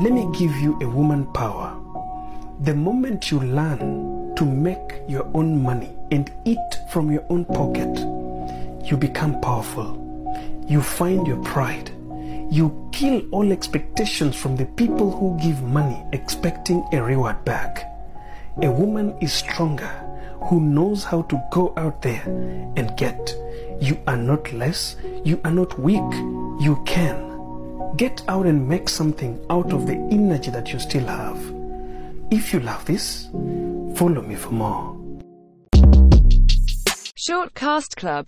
Let me give you a woman power. The moment you learn to make your own money and eat from your own pocket, you become powerful. You find your pride. You kill all expectations from the people who give money expecting a reward back. A woman is stronger who knows how to go out there and get. You are not less. You are not weak. You can. Get out and make something out of the energy that you still have. If you love this, follow me for more. Shortcast Club